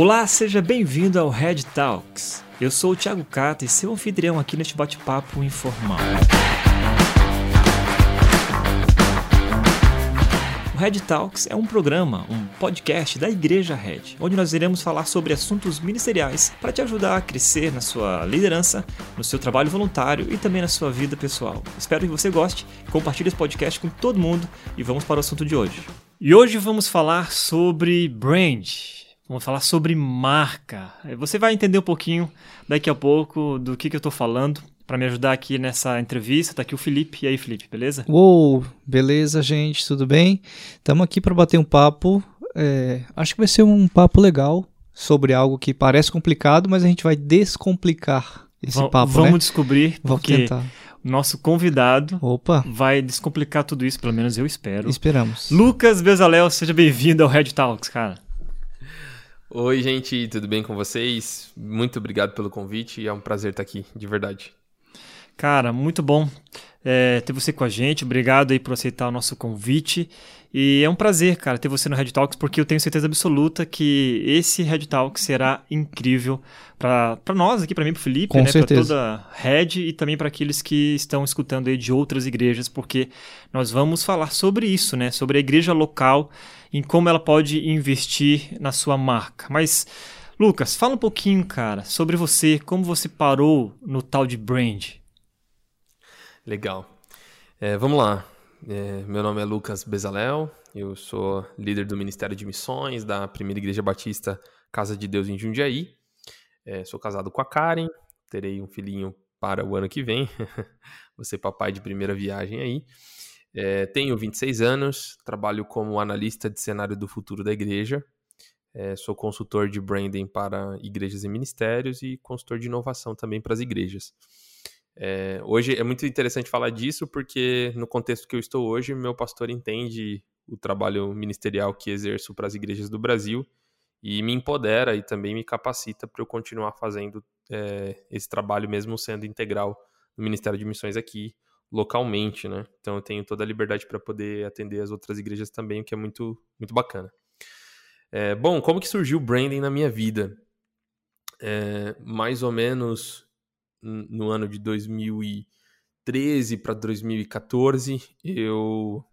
Olá, seja bem-vindo ao Red Talks. Eu sou o Thiago Cata e seu anfitrião aqui neste bate-papo informal. O Red Talks é um programa, um podcast da Igreja Red, onde nós iremos falar sobre assuntos ministeriais para te ajudar a crescer na sua liderança, no seu trabalho voluntário e também na sua vida pessoal. Espero que você goste, compartilhe esse podcast com todo mundo e vamos para o assunto de hoje. E hoje vamos falar sobre brand, Vamos falar sobre marca. Você vai entender um pouquinho daqui a pouco do que, que eu estou falando. Para me ajudar aqui nessa entrevista, tá aqui o Felipe. E aí, Felipe, beleza? Uou, beleza, gente, tudo bem? Estamos aqui para bater um papo. É, acho que vai ser um papo legal sobre algo que parece complicado, mas a gente vai descomplicar esse v papo. Vamos né? descobrir, Vamos porque tentar. nosso convidado Opa, vai descomplicar tudo isso, pelo menos eu espero. esperamos. Lucas Bezalel, seja bem-vindo ao Red Talks, cara. Oi, gente, tudo bem com vocês? Muito obrigado pelo convite, é um prazer estar aqui, de verdade. Cara, muito bom é, ter você com a gente. Obrigado aí por aceitar o nosso convite. E é um prazer, cara, ter você no Red Talks, porque eu tenho certeza absoluta que esse Red Talks será incrível para nós aqui, para mim, para Felipe, Com né, para toda a Red e também para aqueles que estão escutando aí de outras igrejas, porque nós vamos falar sobre isso, né, sobre a igreja local, em como ela pode investir na sua marca. Mas Lucas, fala um pouquinho, cara, sobre você, como você parou no tal de brand. Legal. É, vamos lá. É, meu nome é Lucas Bezalel, eu sou líder do Ministério de Missões da Primeira Igreja Batista Casa de Deus em Jundiaí. É, sou casado com a Karen, terei um filhinho para o ano que vem. Ser papai de primeira viagem aí. É, tenho 26 anos, trabalho como analista de cenário do futuro da igreja. É, sou consultor de branding para igrejas e ministérios e consultor de inovação também para as igrejas. É, hoje é muito interessante falar disso porque no contexto que eu estou hoje, meu pastor entende o trabalho ministerial que exerço para as igrejas do Brasil e me empodera e também me capacita para eu continuar fazendo é, esse trabalho mesmo sendo integral no Ministério de Missões aqui localmente, né? Então eu tenho toda a liberdade para poder atender as outras igrejas também, o que é muito muito bacana. É, bom, como que surgiu o branding na minha vida? É, mais ou menos no ano de 2013 para 2014, eu,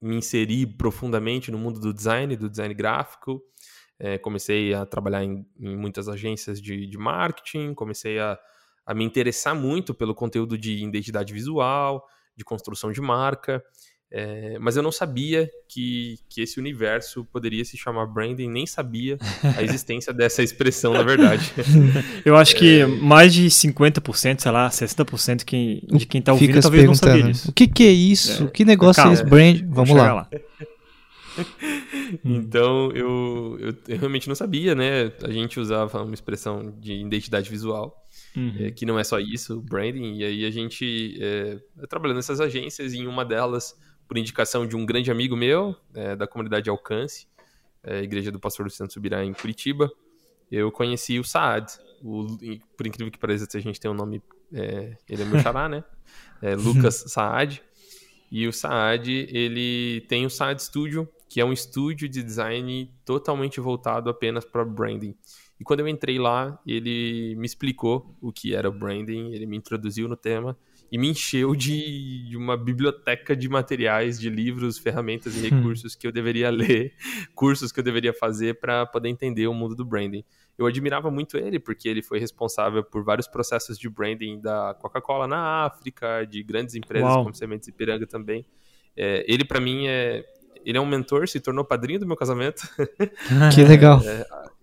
me inseri profundamente no mundo do design, do design gráfico. É, comecei a trabalhar em, em muitas agências de, de marketing, comecei a, a, me interessar muito pelo conteúdo de identidade visual, de construção de marca. É, mas eu não sabia que, que esse universo poderia se chamar branding, nem sabia a existência dessa expressão, na verdade. Eu acho que mais de 50%, sei lá, 60% que, de quem tá ouvindo Fica talvez não sabia perguntando, disso. O que, que é isso? É. Que negócio Calma. é esse brand? Vamos chegar lá. Então eu, eu, eu realmente não sabia, né? A gente usava uma expressão de identidade visual, Uhum. é, que não é só isso, branding, e aí a gente é, trabalhando nessas agências, e em uma delas, por indicação de um grande amigo meu, é, da comunidade Alcance, é, Igreja do Pastor Luciano Subirá, em Curitiba, eu conheci o Saad. O, por incrível que pareça, a gente tem um nome, é, ele é meu xará, né? É, Lucas Saad. E o Saad, ele tem o Saad Studio, que é um estúdio de design totalmente voltado apenas para branding. E quando eu entrei lá, ele me explicou o que era o branding, ele me introduziu no tema e me encheu de, de uma biblioteca de materiais, de livros, ferramentas e recursos que eu deveria ler, cursos que eu deveria fazer para poder entender o mundo do branding. Eu admirava muito ele porque ele foi responsável por vários processos de branding da Coca-Cola na África, de grandes empresas Uau. como Sementes Ipiranga também. É, ele para mim é ele é um mentor, se tornou padrinho do meu casamento. Que legal.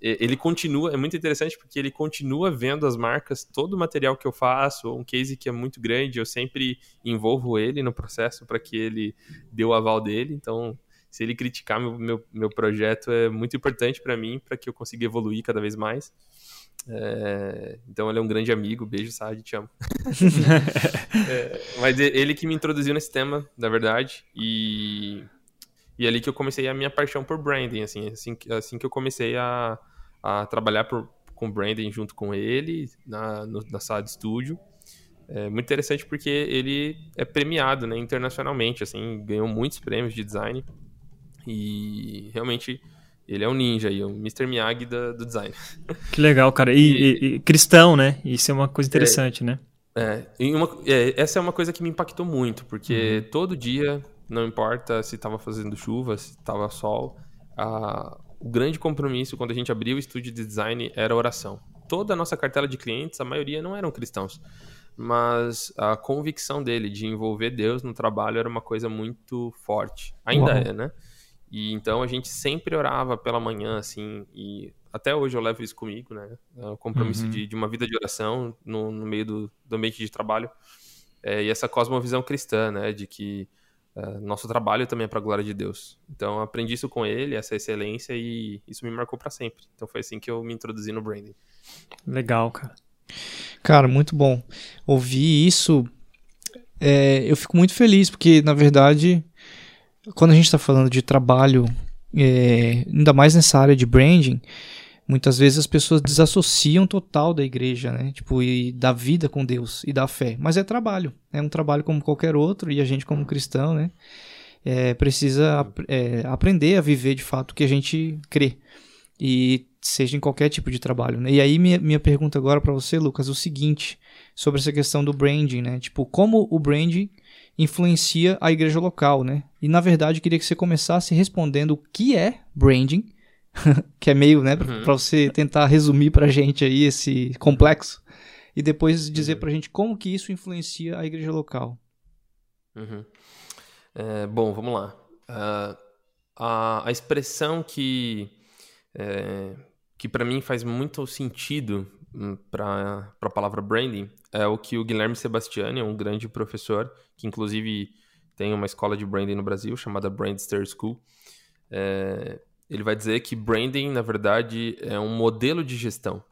E- Ele continua, é muito interessante porque ele continua vendo as marcas, todo o material que eu faço, um case que é muito grande, eu sempre envolvo ele no processo para que ele dê o aval dele. Então, se ele criticar meu, meu, meu projeto, é muito importante para mim, para que eu consiga evoluir cada vez mais. É, então, ele é um grande amigo. Beijo, Saad, te amo. É, mas ele que me introduziu nesse tema, na verdade, e, e é ali que eu comecei a minha paixão por branding, assim, assim, que- assim que eu comecei a, a trabalhar por, com branding junto com ele na, no, na sala de estúdio. É muito interessante porque ele é premiado né, internacionalmente, assim, ganhou muitos prêmios de design e realmente Ele é um ninja aí, o Mr. Miyagi do, do design. Que legal, cara. E, e, e, cristão, né? Isso é uma coisa interessante, é, né? É, uma, é, essa é uma coisa que me impactou muito, porque uhum. todo dia, não importa se estava fazendo chuva, se estava sol, a, o grande compromisso quando a gente abriu o estúdio de design era oração. Toda a nossa cartela de clientes, a maioria não eram cristãos, mas a convicção dele de envolver Deus no trabalho era uma coisa muito forte. Ainda Uau. é, né? E então a gente sempre orava pela manhã, assim, e até hoje eu levo isso comigo, né? É o compromisso uhum. de, de, uma vida de oração no, no meio do, do, ambiente de trabalho. É, e essa cosmovisão cristã, né? De que uh, nosso trabalho também é para a glória de Deus. Então aprendi isso com ele, essa excelência, e isso me marcou para sempre. Então foi assim que eu me introduzi no branding. Legal, cara. Cara, muito bom. Ouvir isso, é, eu fico muito feliz, porque na verdade quando a gente está falando de trabalho, é, ainda mais nessa área de branding, muitas vezes as pessoas desassociam total da igreja, né? Tipo, e da vida com Deus e da fé. Mas é trabalho, é um trabalho como qualquer outro e a gente como cristão, né? É, precisa é, aprender a viver de fato o que a gente crê e seja em qualquer tipo de trabalho, né? E aí minha, minha pergunta agora para você, Lucas, é o seguinte sobre essa questão do branding, né? Tipo, como o branding influencia a igreja local, né? E na verdade queria que você começasse respondendo o que é branding, que é meio, né, para uhum. você tentar resumir para a gente aí esse complexo e depois dizer uhum. para a gente como que isso influencia a igreja local. Uhum. É, bom, vamos lá. Uh, a, a expressão que é, que para mim faz muito sentido hum, para a palavra branding é o que o Guilherme Sebastiani, um grande professor, que inclusive tem uma escola de branding no Brasil chamada Brandster School, é, ele vai dizer que branding, na verdade, é um modelo de gestão.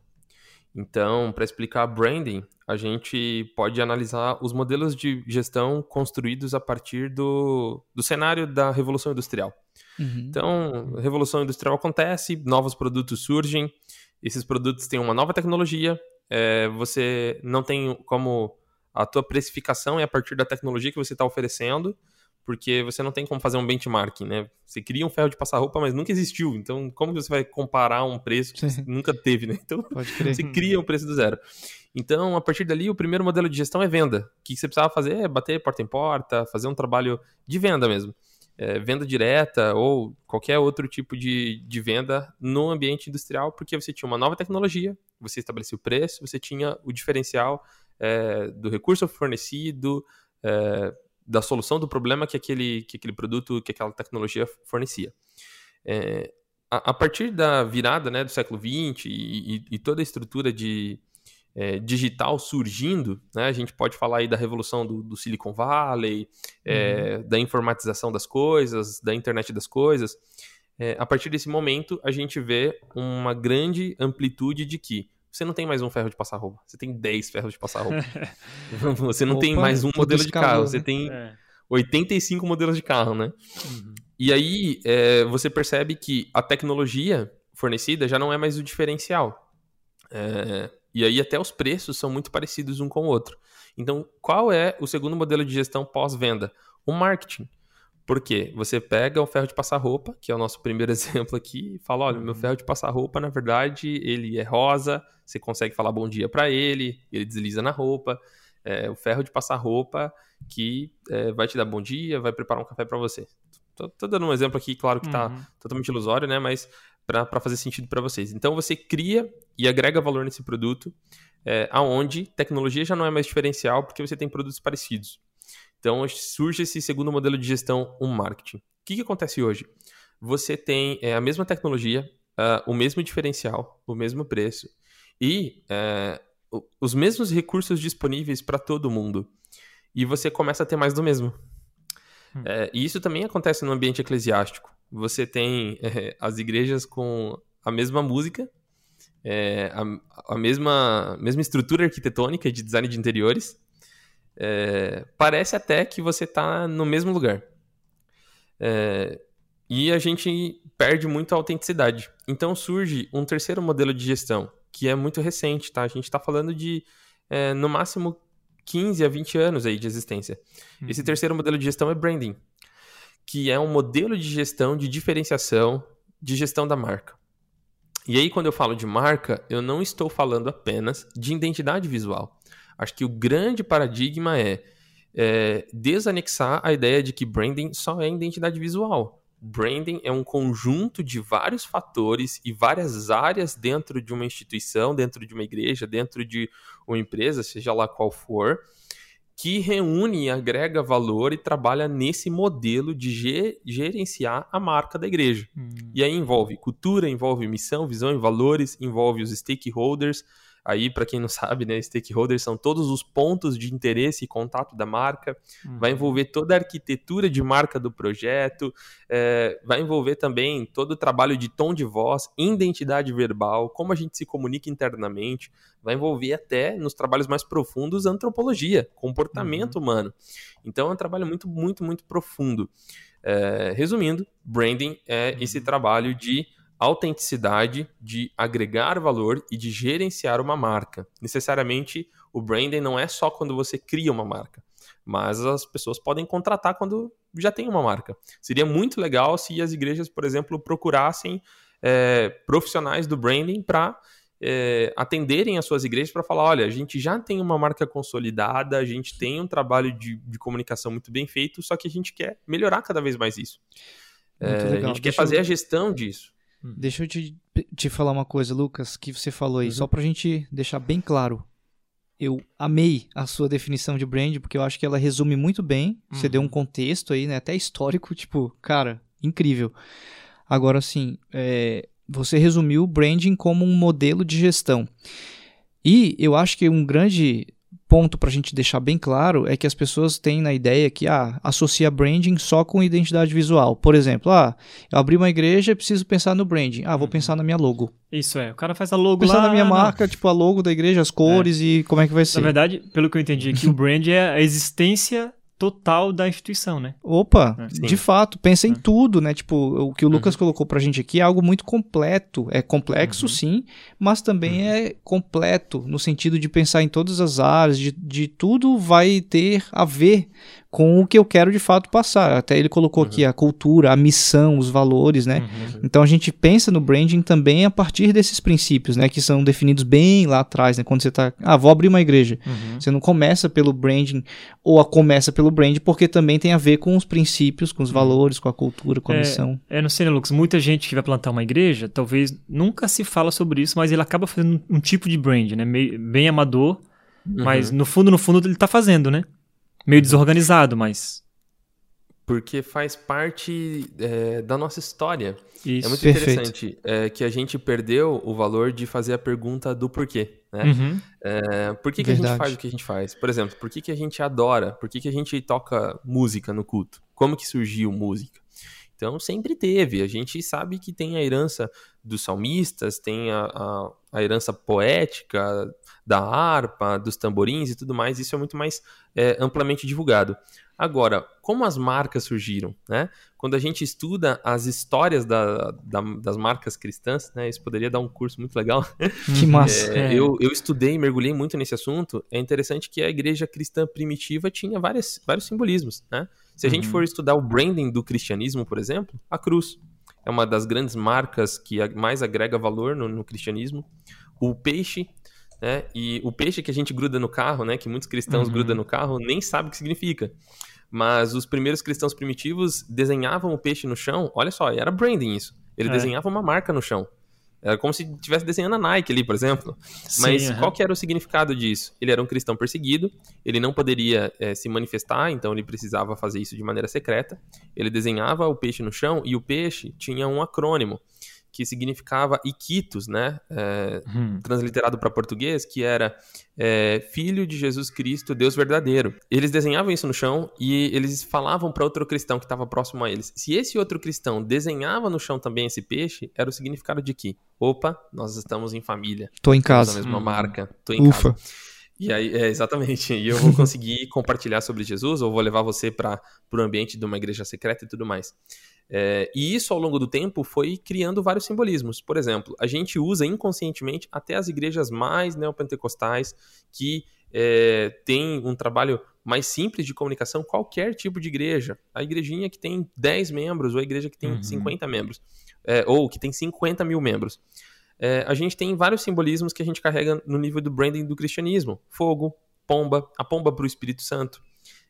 Então, para explicar branding, a gente pode analisar os modelos de gestão construídos a partir do, do cenário da Revolução Industrial. Uhum. Então, a Revolução Industrial acontece, novos produtos surgem, esses produtos têm uma nova tecnologia, é, você não tem como a tua precificação é a partir da tecnologia que você está oferecendo, porque você não tem como fazer um benchmarking, né? Você cria um ferro de passar roupa, mas nunca existiu. Então, como você vai comparar um preço que nunca teve, né? Então, você cria um preço do zero. Então, a partir dali, o primeiro modelo de gestão é venda. O que você precisava fazer é bater porta em porta, fazer um trabalho de venda mesmo é, venda direta ou qualquer outro tipo de, de venda no ambiente industrial, porque você tinha uma nova tecnologia, você estabelecia o preço, você tinha o diferencial é, do recurso fornecido, é, da solução do problema que aquele, que aquele produto, que aquela tecnologia fornecia. É, a, a, partir da virada né, do século XX e, e, e toda a estrutura de, é, digital surgindo, né? A gente pode falar aí da revolução do, do Silicon Valley, é, uhum. da informatização das coisas, da internet das coisas. É, a partir desse momento, a gente vê uma grande amplitude de que você não tem mais um ferro de passar roupa, você tem 10 ferros de passar roupa. você não Opa, tem mais um modelo de carro, você né? tem é. 85 modelos de carro, né? Uhum. E aí é, você percebe que a tecnologia fornecida já não é mais o diferencial. É, e aí até os preços são muito parecidos um com o outro. Então, qual é o segundo modelo de gestão pós-venda? O marketing. Porque você pega o ferro de passar roupa, que é o nosso primeiro exemplo aqui, e fala: olha, meu uhum. ferro de passar roupa, na verdade, ele é rosa, você consegue falar bom dia para ele, ele desliza na roupa. É o ferro de passar roupa que é, vai te dar bom dia, vai preparar um café para você. Tô, tô, dando um exemplo aqui, claro que está uhum. totalmente ilusório, né? Mas para fazer sentido para vocês. Então você cria e agrega valor nesse produto, é, aonde tecnologia já não é mais diferencial porque você tem produtos parecidos. Então surge esse segundo modelo de gestão, um marketing. O que, que acontece hoje? Você tem é, a mesma tecnologia, uh, o mesmo diferencial, o mesmo preço e uh, os mesmos recursos disponíveis para todo mundo. E você começa a ter mais do mesmo. Hum. É, e isso também acontece no ambiente eclesiástico você tem é, as igrejas com a mesma música, é, a, a, mesma, mesma estrutura arquitetônica de design de interiores. É, parece até que você está no mesmo lugar. É, e a gente perde muito a autenticidade. Então surge um terceiro modelo de gestão, que é muito recente, tá? A gente está falando de, é, no máximo, 15 a 20 anos aí de existência. Uhum. Esse terceiro modelo de gestão é branding que é um modelo de gestão de diferenciação de gestão da marca. E aí, quando eu falo de marca, eu não estou falando apenas de identidade visual. Acho que o grande paradigma é, é desanexar a ideia de que branding só é identidade visual. Branding é um conjunto de vários fatores e várias áreas dentro de uma instituição, dentro de uma igreja, dentro de uma empresa, seja lá qual for, que reúne e agrega valor e trabalha nesse modelo de gerenciar a marca da igreja. Hum. E aí envolve cultura, envolve missão, visão e valores, envolve os stakeholders, Aí, para quem não sabe, né, stakeholders são todos os pontos de interesse e contato da marca. Uhum. Vai envolver toda a arquitetura de marca do projeto, é, vai envolver também todo o trabalho de tom de voz, identidade verbal, como a gente se comunica internamente. Vai envolver até, nos trabalhos mais profundos, antropologia, comportamento uhum. humano. Então, é um trabalho muito, muito, muito profundo. É, resumindo, branding é esse uhum. trabalho de autenticidade, de agregar valor e de gerenciar uma marca. Necessariamente, o branding não é só quando você cria uma marca, mas as pessoas podem contratar quando já tem uma marca. Seria muito legal se as igrejas, por exemplo, procurassem é, profissionais do branding para é, atenderem as suas igrejas para falar: olha, a gente já tem uma marca consolidada, a gente tem um trabalho de, de comunicação muito bem feito, só que a gente quer melhorar cada vez mais isso. É, a gente Deixa quer fazer eu... a gestão disso. Hum. Deixa eu te, te falar uma coisa, Lucas, que você falou aí, uhum. só pra gente deixar bem claro. Eu amei a sua definição de brand, porque eu acho que ela resume muito bem. Uhum. Você deu um contexto aí, né? Até histórico, tipo, cara, incrível. Agora, assim, é, você resumiu o branding como um modelo de gestão. E eu acho que um grande ponto para a gente deixar bem claro é que as pessoas têm na ideia que ah, associa branding só com identidade visual. Por exemplo, ah, eu abri uma igreja e preciso pensar no branding. Ah, vou uhum. pensar na minha logo. Isso é, o cara faz a logo pensar lá. na minha marca, tipo a logo da igreja, as cores é. e como é que vai ser. Na verdade, pelo que eu entendi aqui, o brand é a existência total da instituição, né? Opa, é. de fato, pensa em é. tudo, né? Tipo, o que o Lucas uhum. colocou pra gente aqui é algo muito completo. É complexo, uhum. sim, mas também uhum. é completo, no sentido de pensar em todas as áreas, de, de tudo vai ter a ver com o que eu quero de fato passar. Até ele colocou uhum. aqui a cultura, a missão, os valores, né? Uhum. Então a gente pensa no branding também a partir desses princípios, né? Que são definidos bem lá atrás, né? Quando você está, ah, vou abrir uma igreja. Uhum. Você não começa pelo branding ou a começa pelo brand porque também tem a ver com os princípios, com os uhum. valores, com a cultura, com a é, missão. É, não sei, né, Lucas? Muita gente que vai plantar uma igreja, talvez nunca se fala sobre isso, mas ele acaba fazendo um tipo de brand, né? Meio, bem amador, mas uhum. no fundo, no fundo, ele está fazendo, né? Meio desorganizado, mas. Porque faz parte é, da nossa história. Isso. É muito Perfeito. interessante é, que a gente perdeu o valor de fazer a pergunta do porquê. Né? Uhum. É, por que, que a gente faz o que a gente faz? Por exemplo, por que, que a gente adora? Por que, que a gente toca música no culto? Como que surgiu música? Então, sempre teve. A gente sabe que tem a herança dos salmistas, tem a, a, a herança poética da harpa, dos tamborins e tudo mais, isso é muito mais é, amplamente divulgado. Agora, como as marcas surgiram, né? Quando a gente estuda as histórias da, da, das marcas cristãs, né? Isso poderia dar um curso muito legal. Que massa! É, é. Eu, eu estudei, mergulhei muito nesse assunto. É interessante que a igreja cristã primitiva tinha várias, vários simbolismos, né? Se a uhum. gente for estudar o branding do cristianismo, por exemplo, a cruz é uma das grandes marcas que mais agrega valor no, no cristianismo. O peixe né? E o peixe que a gente gruda no carro, né? Que muitos cristãos uhum. grudam no carro, nem sabe o que significa. Mas os primeiros cristãos primitivos desenhavam o peixe no chão. Olha só, era branding isso. Ele é. desenhava uma marca no chão. Era como se estivesse desenhando a Nike ali, por exemplo. Sim, Mas uhum. qual que era o significado disso? Ele era um cristão perseguido, ele não poderia é, se manifestar, então ele precisava fazer isso de maneira secreta. Ele desenhava o peixe no chão e o peixe tinha um acrônimo que significava Iquitos, né? É, hum. Transliterado para português, que era é, Filho de Jesus Cristo, Deus verdadeiro. Eles desenhavam isso no chão e eles falavam para outro cristão que estava próximo a eles. Se esse outro cristão desenhava no chão também esse peixe, era o significado de que, opa, nós estamos em família. Tô em casa. Na mesma hum. marca. Tô em Ufa. casa. E aí, é, exatamente. E eu vou conseguir compartilhar sobre Jesus, ou vou levar você para o ambiente de uma igreja secreta e tudo mais. É, e isso, ao longo do tempo, foi criando vários simbolismos. Por exemplo, a gente usa inconscientemente até as igrejas mais neopentecostais que é, tem um trabalho mais simples de comunicação, qualquer tipo de igreja. A igrejinha que tem 10 membros, ou a igreja que tem uhum. 50 membros, é, ou que tem 50 mil membros. É, a gente tem vários simbolismos que a gente carrega no nível do branding do cristianismo: fogo, pomba, a pomba para o Espírito Santo,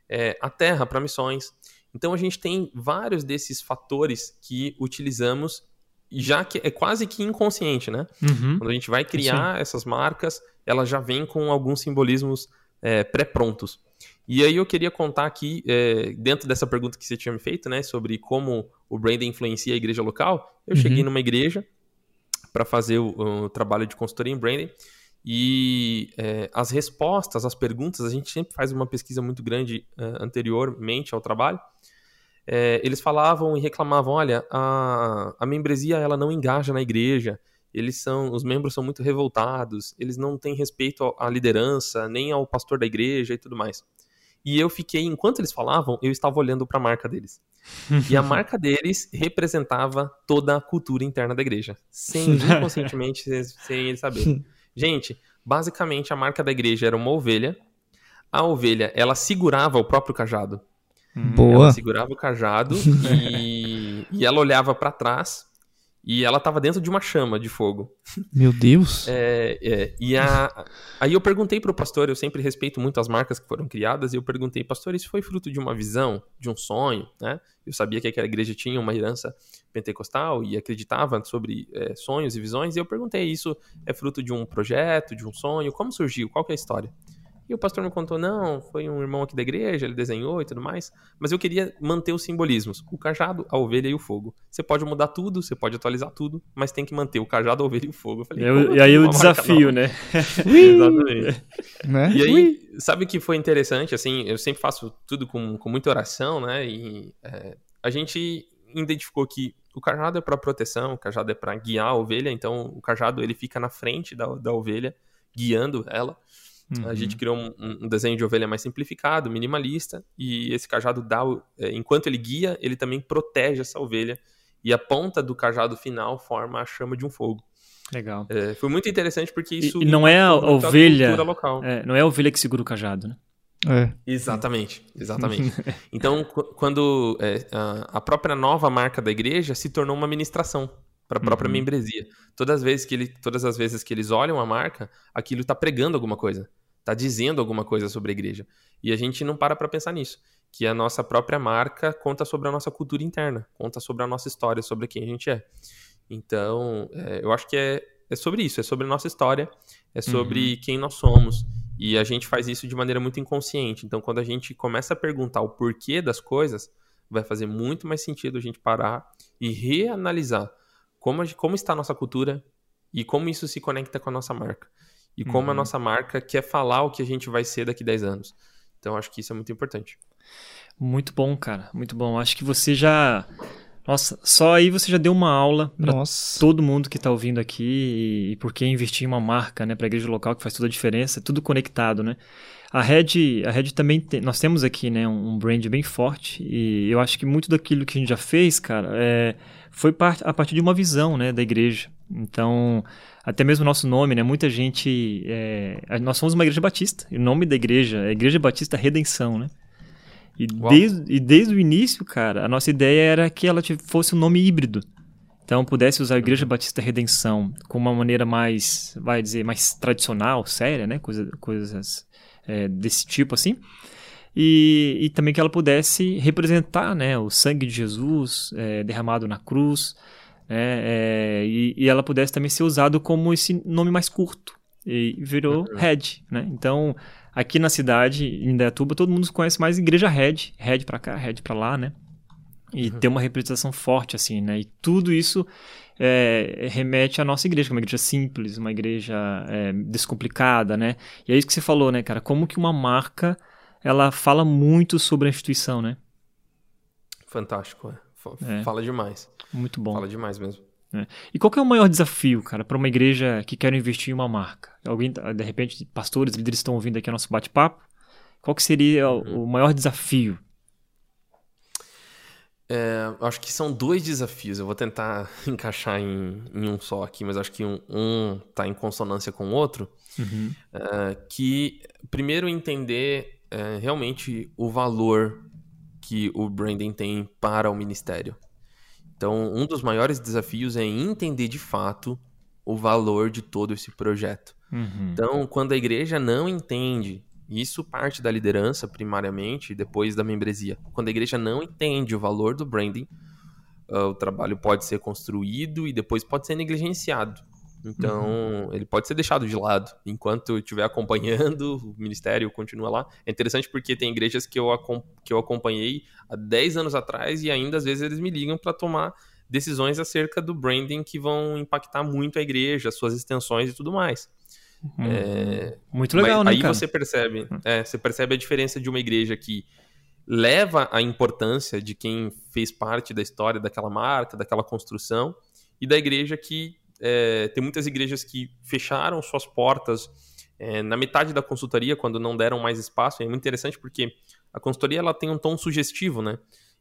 é, a terra para missões. Então a gente tem vários desses fatores que utilizamos, já que é quase que inconsciente, né? Uhum. Quando a gente vai criar Sim. essas marcas, elas já vêm com alguns simbolismos é, pré-prontos. E aí eu queria contar aqui, é, dentro dessa pergunta que você tinha me feito, né, sobre como o branding influencia a igreja local, eu uhum. cheguei numa igreja para fazer o, o, trabalho de consultoria em branding e é, as respostas, as perguntas, a gente sempre faz uma pesquisa muito grande é, anteriormente ao trabalho. É, eles falavam e reclamavam, olha, a, a membresia ela não engaja na igreja, eles são, os membros são muito revoltados, eles não têm respeito à liderança, nem ao pastor da igreja e tudo mais. E eu fiquei, enquanto eles falavam, eu estava olhando para a marca deles. e a marca deles representava toda a cultura interna da igreja, sem inconscientemente, sem eles saberem. Gente, basicamente a marca da igreja era uma ovelha. A ovelha, ela segurava o próprio cajado. Boa. Ela segurava o cajado e, e ela olhava para trás e ela estava dentro de uma chama de fogo. Meu Deus! É, é, e a, aí eu perguntei para o pastor, eu sempre respeito muito as marcas que foram criadas, e eu perguntei, pastor, isso foi fruto de uma visão, de um sonho, né? Eu sabia que aquela igreja tinha uma herança pentecostal e acreditava sobre é, sonhos e visões, e eu perguntei, isso é fruto de um projeto, de um sonho? Como surgiu? Qual é a história? E o pastor me contou, não, foi um irmão aqui da igreja, ele desenhou e tudo mais. Mas eu queria manter os simbolismos: o cajado, a ovelha e o fogo. Você pode mudar tudo, você pode atualizar tudo, mas tem que manter o cajado, a ovelha e o fogo. Eu falei, eu, e aí o desafio, né? Exatamente. Né? E aí, sabe o que foi interessante? Assim, eu sempre faço tudo com, com muita oração, né? E é, a gente identificou que o cajado é para proteção, o cajado é para guiar a ovelha, então o cajado ele fica na frente da, da ovelha, guiando ela. Uhum. A gente uhum. criou um, um, desenho de ovelha mais simplificado, minimalista, e esse cajado dá, é, enquanto ele guia, ele também protege essa ovelha, e a ponta do cajado final forma a chama de um fogo. Legal. É, foi muito interessante porque isso. E, não é a ovelha. É, não é a ovelha que segura o cajado, né? É. Exatamente, exatamente. então, quando é, a própria nova marca da igreja se tornou uma ministração para a própria uhum. membresia. Todas as, vezes que ele, todas as vezes que eles olham a marca, aquilo está pregando alguma coisa está dizendo alguma coisa sobre a igreja. E a gente não para para pensar nisso. Que a nossa própria marca conta sobre a nossa cultura interna, conta sobre a nossa história, sobre quem a gente é. Então, é, eu acho que é, é sobre isso, é sobre a nossa história, é sobre uhum. quem nós somos. E a gente faz isso de maneira muito inconsciente. Então, quando a gente começa a perguntar o porquê das coisas, vai fazer muito mais sentido a gente parar e reanalisar como, como está a nossa cultura e como isso se conecta com a nossa marca e como uhum. a nossa marca quer falar o que a gente vai ser daqui 10 anos. Então acho que isso é muito importante. Muito bom, cara. Muito bom. Acho que você já. Nossa, só aí você já deu uma aula para todo mundo que está ouvindo aqui e, por que investir em uma marca, né, para a igreja local que faz toda a diferença, é tudo conectado, né? A Red, a Red também tem, nós temos aqui, né, um brand bem forte e eu acho que muito daquilo que a gente já fez, cara, é, foi part, a partir de uma visão, né, da igreja. Então, até mesmo o nosso nome, né? Muita gente. É, nós somos uma igreja batista. E o nome da igreja é Igreja Batista Redenção, né? E desde, e desde o início, cara, a nossa ideia era que ela fosse um nome híbrido. Então, pudesse usar a Igreja Batista Redenção com uma maneira mais, vai dizer, mais tradicional, séria, né? Coisa, coisas é, desse tipo, assim. E, e, também que ela pudesse representar né, o sangue de Jesus é, derramado na cruz, né, é, e, e, ela pudesse também ser usado como esse nome mais curto. E virou uhum. Red, né? Então, aqui na cidade, em Indaiatuba, todo mundo conhece mais Igreja Red. Red para cá, Red para lá, né? E uhum. tem uma representação forte, assim, né? E tudo isso é, remete à nossa igreja, que é uma igreja simples, uma igreja é, descomplicada, né? E é isso que você falou, né, cara? Como que uma marca, ela fala muito sobre a instituição, né? Fantástico, é. Fala demais. Muito bom. Fala demais mesmo. É. E qual é o maior desafio, cara, para uma igreja que quer investir em uma marca? Alguém, de repente, pastores, líderes estão ouvindo aqui o nosso bate-papo. Qual que seria uhum. o maior desafio? É, acho que são dois desafios. Eu vou tentar encaixar em, em um só aqui, mas acho que um, um tá em consonância com o outro. Uhum. É, que primeiro entender é, realmente o valor que o branding tem para o ministério. Então, um dos maiores desafios é entender de fato o valor de todo esse projeto. Uhum. Então, quando a igreja não entende isso parte da liderança, primariamente, e depois da membresia. Quando a igreja não entende o valor do branding, uh, o trabalho pode ser construído e depois pode ser negligenciado. Então, uhum. ele pode ser deixado de lado. Enquanto estiver acompanhando, o ministério continua lá. É interessante porque tem igrejas que eu, que eu acompanhei há 10 anos atrás e ainda às vezes eles me ligam para tomar decisões acerca do branding que vão impactar muito a igreja, suas extensões e tudo mais. Hum, é... Muito legal, Mas, né? Aí cara? você percebe, hum. é, você percebe a diferença de uma igreja que leva a importância de quem fez parte da história daquela marca, daquela construção, e da igreja que é, tem muitas igrejas que fecharam suas portas é, na metade da consultoria, quando não deram mais espaço. É muito interessante porque a consultoria ela tem um tom sugestivo, né?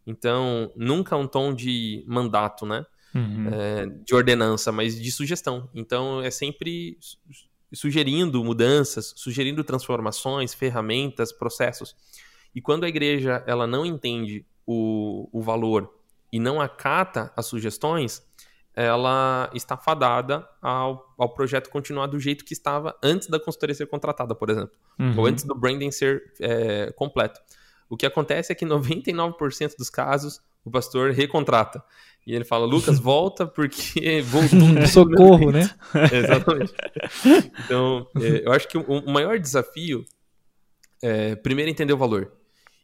Então, nunca um tom de mandato, né? Uhum. É, de ordenança, mas de sugestão. Então, é sempre sugerindo mudanças, sugerindo transformações, ferramentas, processos. E quando a igreja ela não entende o, o valor e não acata as sugestões, ela está fadada ao, ao projeto continuar do jeito que estava antes da consultoria ser contratada, por exemplo, uhum. ou antes do branding ser é, completo. O que acontece é que 99% dos casos o pastor recontrata. E ele fala, Lucas, volta porque voltou. Socorro, né? Exatamente. Então, é, eu acho que o, maior desafio é, primeiro, entender o valor.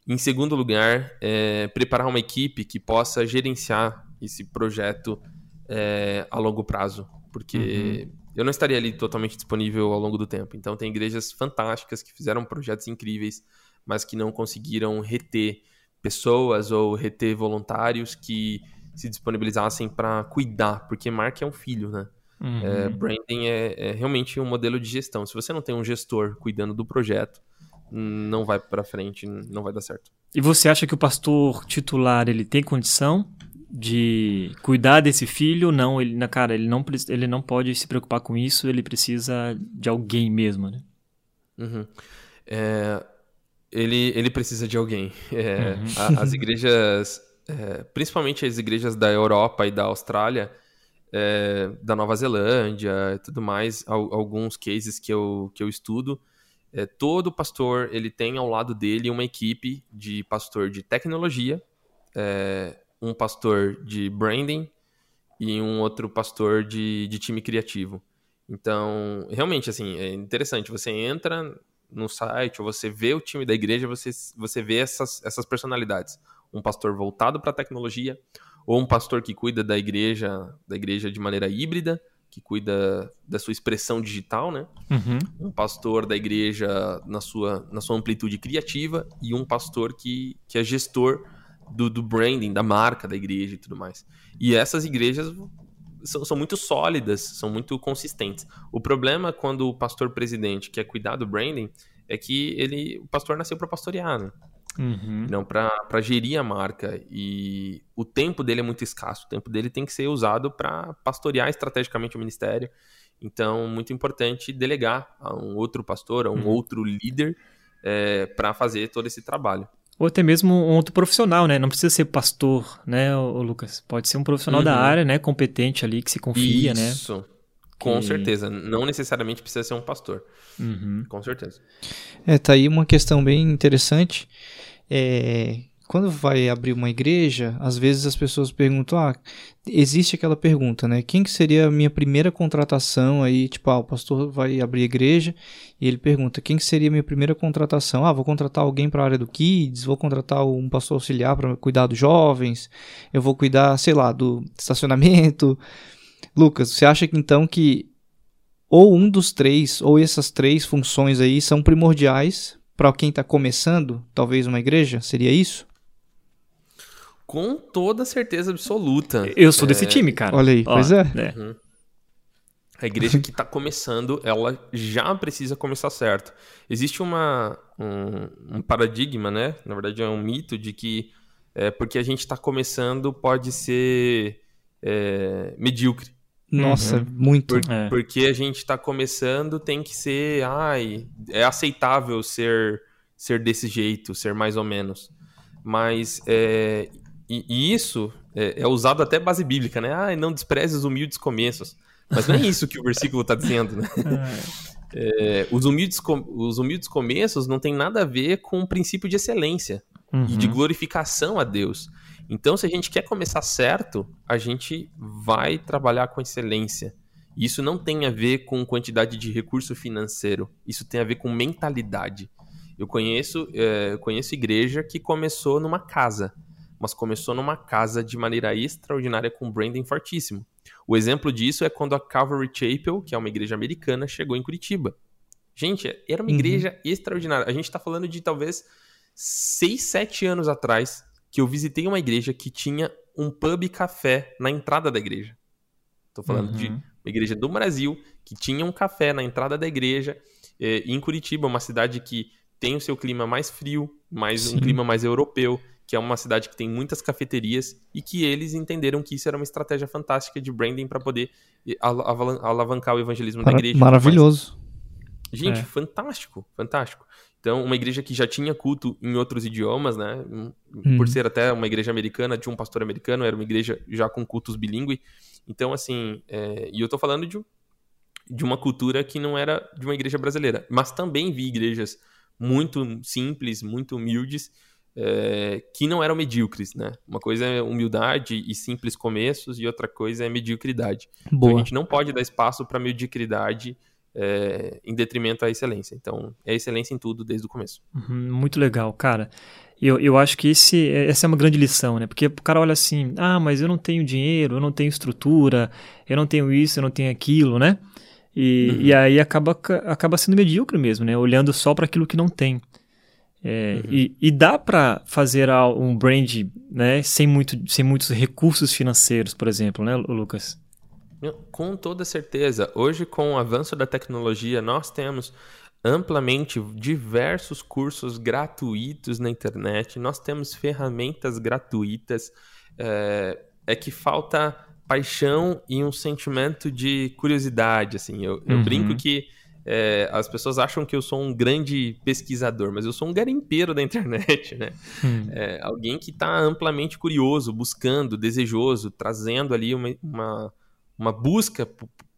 Em segundo lugar, é preparar uma equipe que possa gerenciar esse projeto é, a longo prazo. Porque uhum. eu não estaria ali totalmente disponível ao longo do tempo. Então, tem igrejas fantásticas que fizeram projetos incríveis, mas que não conseguiram reter pessoas ou reter voluntários que se disponibilizassem para cuidar, porque marca é um filho, né? Uhum. É, branding é, é, realmente um modelo de gestão. Se você não tem um gestor cuidando do projeto, não vai para frente, não vai dar certo. E você acha que o pastor titular ele tem condição de cuidar desse filho? Não, ele, na cara, ele não, ele não pode se preocupar com isso. Ele precisa de alguém mesmo, né? Uhum. É, ele, ele precisa de alguém. É, uhum. a, as igrejas é, principalmente as igrejas da Europa e da Austrália, é, da Nova Zelândia e tudo mais, alguns cases que eu, que eu estudo, é, todo pastor ele tem ao lado dele uma equipe de pastor de tecnologia, é, um pastor de branding e um outro pastor de, de time criativo. Então, realmente, assim, é interessante. Você entra no site, ou você vê o time da igreja, você, você vê essas, essas personalidades um pastor voltado para a tecnologia, ou um pastor que cuida da igreja, da igreja de maneira híbrida, que cuida da sua expressão digital, né? Uhum. Um pastor da igreja na sua, na sua amplitude criativa e um pastor que, que é gestor do, do branding, da marca da igreja e tudo mais. E essas igrejas são, são, muito sólidas, são muito consistentes. O problema quando o pastor presidente quer cuidar do branding é que ele, o pastor nasceu para pastorear, né? Uhum. Não, para gerir a marca. E o tempo dele é muito escasso. O tempo dele tem que ser usado para pastorear estrategicamente o ministério. Então, muito importante delegar a um outro pastor, a um uhum. outro líder, é, para fazer todo esse trabalho. Ou até mesmo um outro profissional, né? Não precisa ser pastor, né, o Lucas? Pode ser um profissional uhum. da área, né? Competente ali, que se confia, Isso. né? Isso. Com que... certeza. Não necessariamente precisa ser um pastor. Uhum. Com certeza. É, tá aí uma questão bem interessante é, quando vai abrir uma igreja, às vezes as pessoas perguntam, ah, existe aquela pergunta, né? Quem que seria a minha primeira contratação aí? Tipo, ah, o pastor vai abrir igreja e ele pergunta, quem que seria a minha primeira contratação? Ah, vou contratar alguém para a área do kids, vou contratar um pastor auxiliar para cuidar dos jovens, eu vou cuidar, sei lá, do estacionamento. Lucas, você acha que então que ou um dos três, ou essas três funções aí são primordiais para quem está começando, talvez uma igreja? Seria isso? Com toda certeza absoluta. Eu sou desse é... time, cara. Olha aí, Ó, pois é. é. Uhum. A igreja que está começando, ela já precisa começar certo. Existe uma, um, um, paradigma, né? Na verdade, é um mito de que é, porque a gente está começando pode ser é, medíocre. Nossa, uhum. muito. Por, é. Porque a gente está começando, tem que ser. Ai, é aceitável ser, ser desse jeito, ser mais ou menos. Mas é, e, e isso é, é, usado até base bíblica, né? Ah, não despreze os humildes começos. Mas não é isso que o versículo está dizendo, né? É, os, humildes, os humildes começos não tem nada a ver com o princípio de excelência uhum. e de uhum. glorificação a Deus. Então, se a gente quer começar certo, a gente vai trabalhar com excelência. Isso não tem a ver com quantidade de recurso financeiro, isso tem a ver com mentalidade. Eu conheço, é, conheço igreja que começou numa casa, mas começou numa casa de maneira extraordinária com branding fortíssimo. O exemplo disso é quando a Calvary Chapel, que é uma igreja americana, chegou em Curitiba. Gente, era uma uhum. igreja extraordinária. A gente está falando de talvez 6, 7 anos atrás que eu visitei uma igreja que tinha um pub e café na entrada da igreja. Estou falando uhum. de uma igreja do Brasil que tinha um café na entrada da igreja. É, em Curitiba, uma cidade que tem o seu clima mais frio, mais Sim. um clima mais europeu, que é uma cidade que tem muitas cafeterias e que eles entenderam que isso era uma estratégia fantástica de branding para poder alavancar o evangelismo Para, da igreja. Maravilhoso. Gente, é. fantástico, fantástico. Então, uma igreja que já tinha culto em outros idiomas, né? Hum. Por ser até uma igreja americana, de um pastor americano, era uma igreja já com cultos bilíngue. Então, assim, é... e eu tô falando de, de uma cultura que não era de uma igreja brasileira. Mas também vi igrejas muito simples, muito humildes, é, que não eram medíocres, né? Uma coisa é humildade e simples começos e outra coisa é mediocridade. Então a gente não pode dar espaço para mediocridade é, em detrimento à excelência. Então é excelência em tudo desde o começo. Uhum, muito legal, cara. Eu, eu acho que esse, essa é uma grande lição, né? Porque o cara olha assim, ah, mas eu não tenho dinheiro, eu não tenho estrutura, eu não tenho isso, eu não tenho aquilo, né? E, uhum. e aí acaba, acaba sendo medíocre mesmo, né? Olhando só para aquilo que não tem. É, uhum. e, e, dá para fazer um brand né, sem, muito, sem muitos recursos financeiros, por exemplo, né, Lucas? Com toda certeza. Hoje, com o avanço da tecnologia, nós temos amplamente diversos cursos gratuitos na internet, nós temos ferramentas gratuitas. É, é que falta paixão e um sentimento de curiosidade. Assim, eu, eu uhum. brinco que é, as pessoas acham que eu sou um grande pesquisador, mas eu sou um garimpeiro da internet, né? Hum. É, alguém que está amplamente curioso, buscando, desejoso, trazendo ali uma, uma, uma busca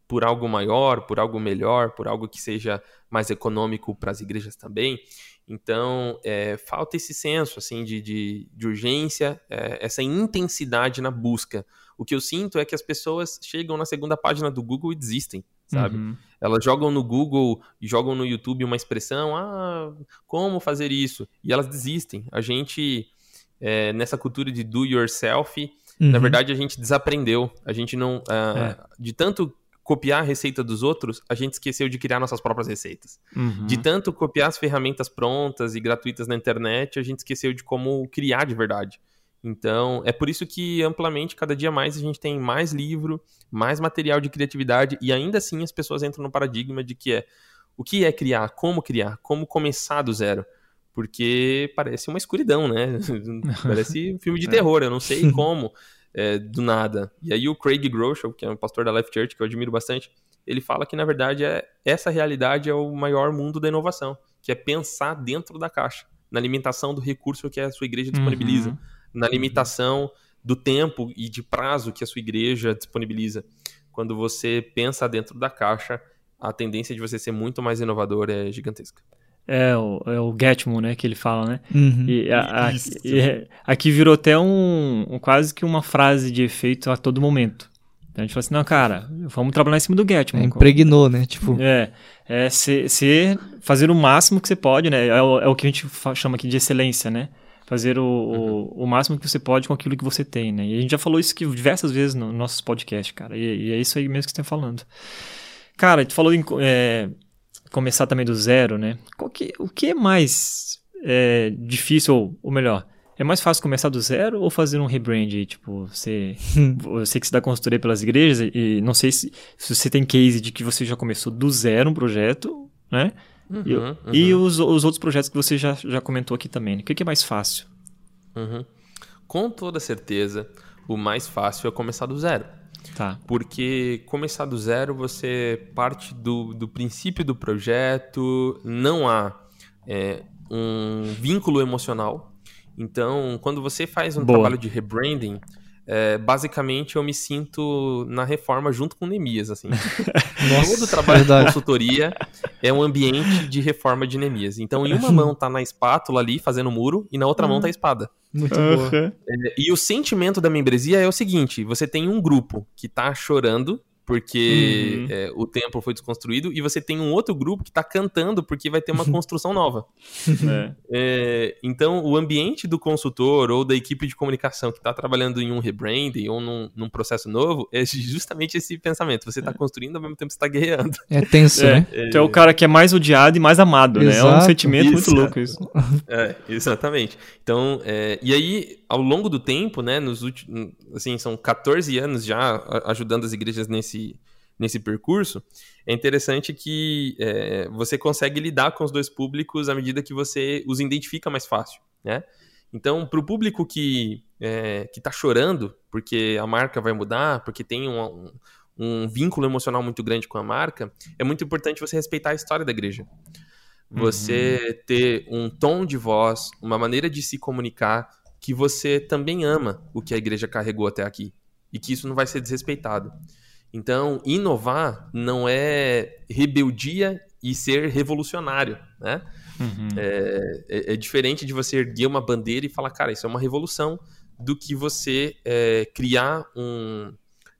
por algo maior, por algo melhor, por algo que seja mais econômico para as igrejas também. Então, é, falta esse senso assim de, de, de urgência, é, essa intensidade na busca. O que eu sinto é que as pessoas chegam na segunda página do Google e desistem sabe? Uhum. Elas jogam no Google e jogam no YouTube uma expressão, ah, como fazer isso? E elas desistem. A gente, é, nessa cultura de do yourself, uhum. na verdade a gente desaprendeu. A gente não, ah, é. de tanto copiar a receita dos outros, a gente esqueceu de criar nossas próprias receitas. Uhum. De tanto copiar as ferramentas prontas e gratuitas na internet, a gente esqueceu de como criar de verdade. Então, é por isso que amplamente, cada dia mais, a gente tem mais livro, mais material de criatividade, e ainda assim as pessoas entram no paradigma de que é o que é criar, como criar, como começar do zero. Porque parece uma escuridão, né? parece um filme de é. terror, eu não sei como, é, do nada. E aí o Craig Groeschel, que é um pastor da Life Church, que eu admiro bastante, ele fala que, na verdade, é essa realidade é o maior mundo da inovação, que é pensar dentro da caixa, na alimentação do recurso que a sua igreja disponibiliza. Uhum na limitação do tempo e de prazo que a sua igreja disponibiliza. Quando você pensa dentro da caixa, a tendência de você ser muito mais inovador é gigantesca. É o, é o Getmo, né, que ele fala, né? Uhum. E, a, a, e é, aqui virou até um, um, quase que uma frase de efeito a todo momento. Então a gente fala assim, não, cara, vamos trabalhar em cima do Getmo. É, impregnou, né? Tipo... É, é ser, ser, fazer o máximo que você pode, né? É o, é o que a gente chama aqui de excelência, né? Fazer o, uhum. o, o, máximo que você pode com aquilo que você tem, né? E a gente já falou isso aqui diversas vezes no nossos podcasts, cara. E, e, é isso aí mesmo que você está falando. Cara, tu falou em é, começar também do zero, né? Que, o que é mais é, difícil, ou, ou melhor, é mais fácil começar do zero ou fazer um rebrand? Tipo, você, eu sei que você dá consultoria pelas igrejas e não sei se, se você tem case de que você já começou do zero um projeto, né? Uhum, e, uhum. e os, os outros projetos que você já, já comentou aqui também. Né? O que, que é mais fácil? Uhum. com toda certeza, o mais fácil é começar do zero. Tá. Porque começar do zero, você parte do, do princípio do projeto, não há é, um vínculo emocional. Então, quando você faz um Boa. trabalho de rebranding, é, basicamente eu me sinto na reforma junto com o Nemias, assim. Todo trabalho verdade. de consultoria é um ambiente de reforma de Nemias. Então, em uma mão tá na espátula ali, fazendo muro, e na outra mão tá a espada. Muito boa. Aham. E o sentimento da membresia é o seguinte: você tem um grupo que tá chorando porque Uhum. é, o templo foi desconstruído, e você tem um outro grupo que tá cantando porque vai ter uma construção nova. É. É, então, o ambiente do consultor ou da equipe de comunicação que está trabalhando em um rebranding ou num, num processo novo é justamente esse pensamento. Você está construindo ao mesmo tempo que você está guerreando. É tenso, É, né? tu é o cara que é mais odiado e mais amado, né? É um Exato. sentimento muito Isso. louco isso. É, exatamente. Então, é, e aí, ao longo do tempo, né, nos últimos, assim, são 14 anos já ajudando as igrejas nesse, nesse percurso, é interessante que é, você consegue lidar com os dois públicos à medida que você os identifica mais fácil, né? Então, para o público que é, que está chorando porque a marca vai mudar, porque tem um, um, um vínculo emocional muito grande com a marca, é muito importante você respeitar a história da igreja. Você ter um tom de voz, uma maneira de se comunicar que você também ama o que a igreja carregou até aqui e que isso não vai ser desrespeitado. Então, inovar não é rebeldia e ser revolucionário, né? Uhum. É, é- é diferente de você erguer uma bandeira e falar, cara, isso é uma revolução, do que você é, criar um,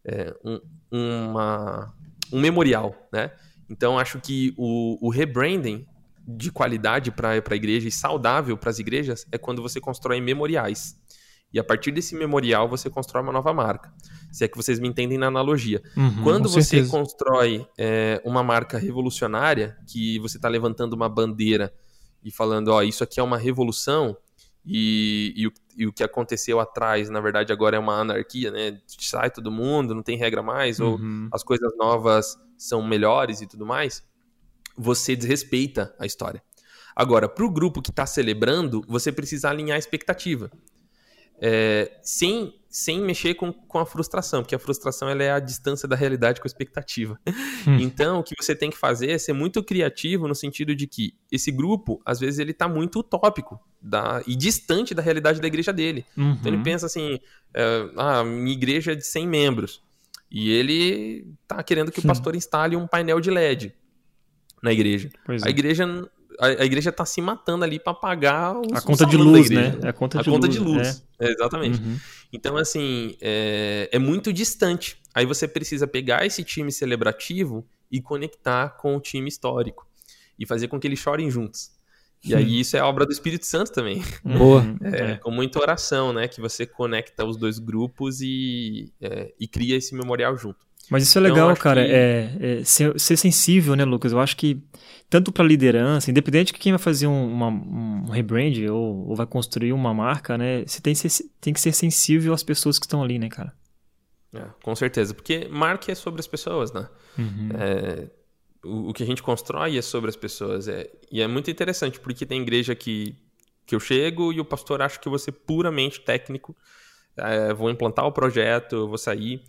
é, um, uma- um memorial, né? Então, acho que o, o rebranding de qualidade para a igreja e saudável para as igrejas é quando você constrói memoriais. E a partir desse memorial, você constrói uma nova marca. Se é que vocês me entendem na analogia. Uhum. Quando você certeza. constrói é, uma marca revolucionária, que você está levantando uma bandeira e falando, ó, isso aqui é uma revolução, e, e o, e o que aconteceu atrás, na verdade, agora é uma anarquia, né? Sai todo mundo, não tem regra mais, ou Uhum. as coisas novas são melhores e tudo mais, você desrespeita a história. Agora, para o grupo que está celebrando, você precisa alinhar a expectativa. É, sem, sem mexer com, com a frustração, porque a frustração ela é a distância da realidade com a expectativa. Hum. Então, o que você tem que fazer é ser muito criativo no sentido de que esse grupo, às vezes, ele está muito utópico da, e distante da realidade da igreja dele. Uhum. Então ele pensa assim, é, ah, minha igreja é de 100 membros. E ele tá querendo que o Hum. pastor instale um painel de LED na igreja. Pois A é. igreja a, a igreja tá se matando ali para pagar os, A conta de luz, né? É a conta A de conta luz. de luz. É, exatamente. Uhum. Então, assim, é, é muito distante. Aí você precisa pegar esse time celebrativo e conectar com o time histórico. E fazer com que eles chorem juntos. E aí isso é obra do Espírito Santo também. Boa. Uhum. É, É. com muita oração, né? Que você conecta os dois grupos e, é, e cria esse memorial junto. Mas isso é Então, legal, cara, que- é, é ser, ser sensível, né, Lucas? Eu acho que tanto para liderança, independente de quem vai fazer um, uma- um rebrand ou, ou vai construir uma marca, né, você tem, que ser- tem que ser sensível às pessoas que estão ali, né, cara? É, com certeza. Porque marca é sobre as pessoas, né? Uhum. É, o, o que a gente constrói é sobre as pessoas. É, e é muito interessante, porque tem igreja que, que eu chego e o pastor acha que eu vou ser puramente técnico. É, vou implantar o projeto, eu vou sair.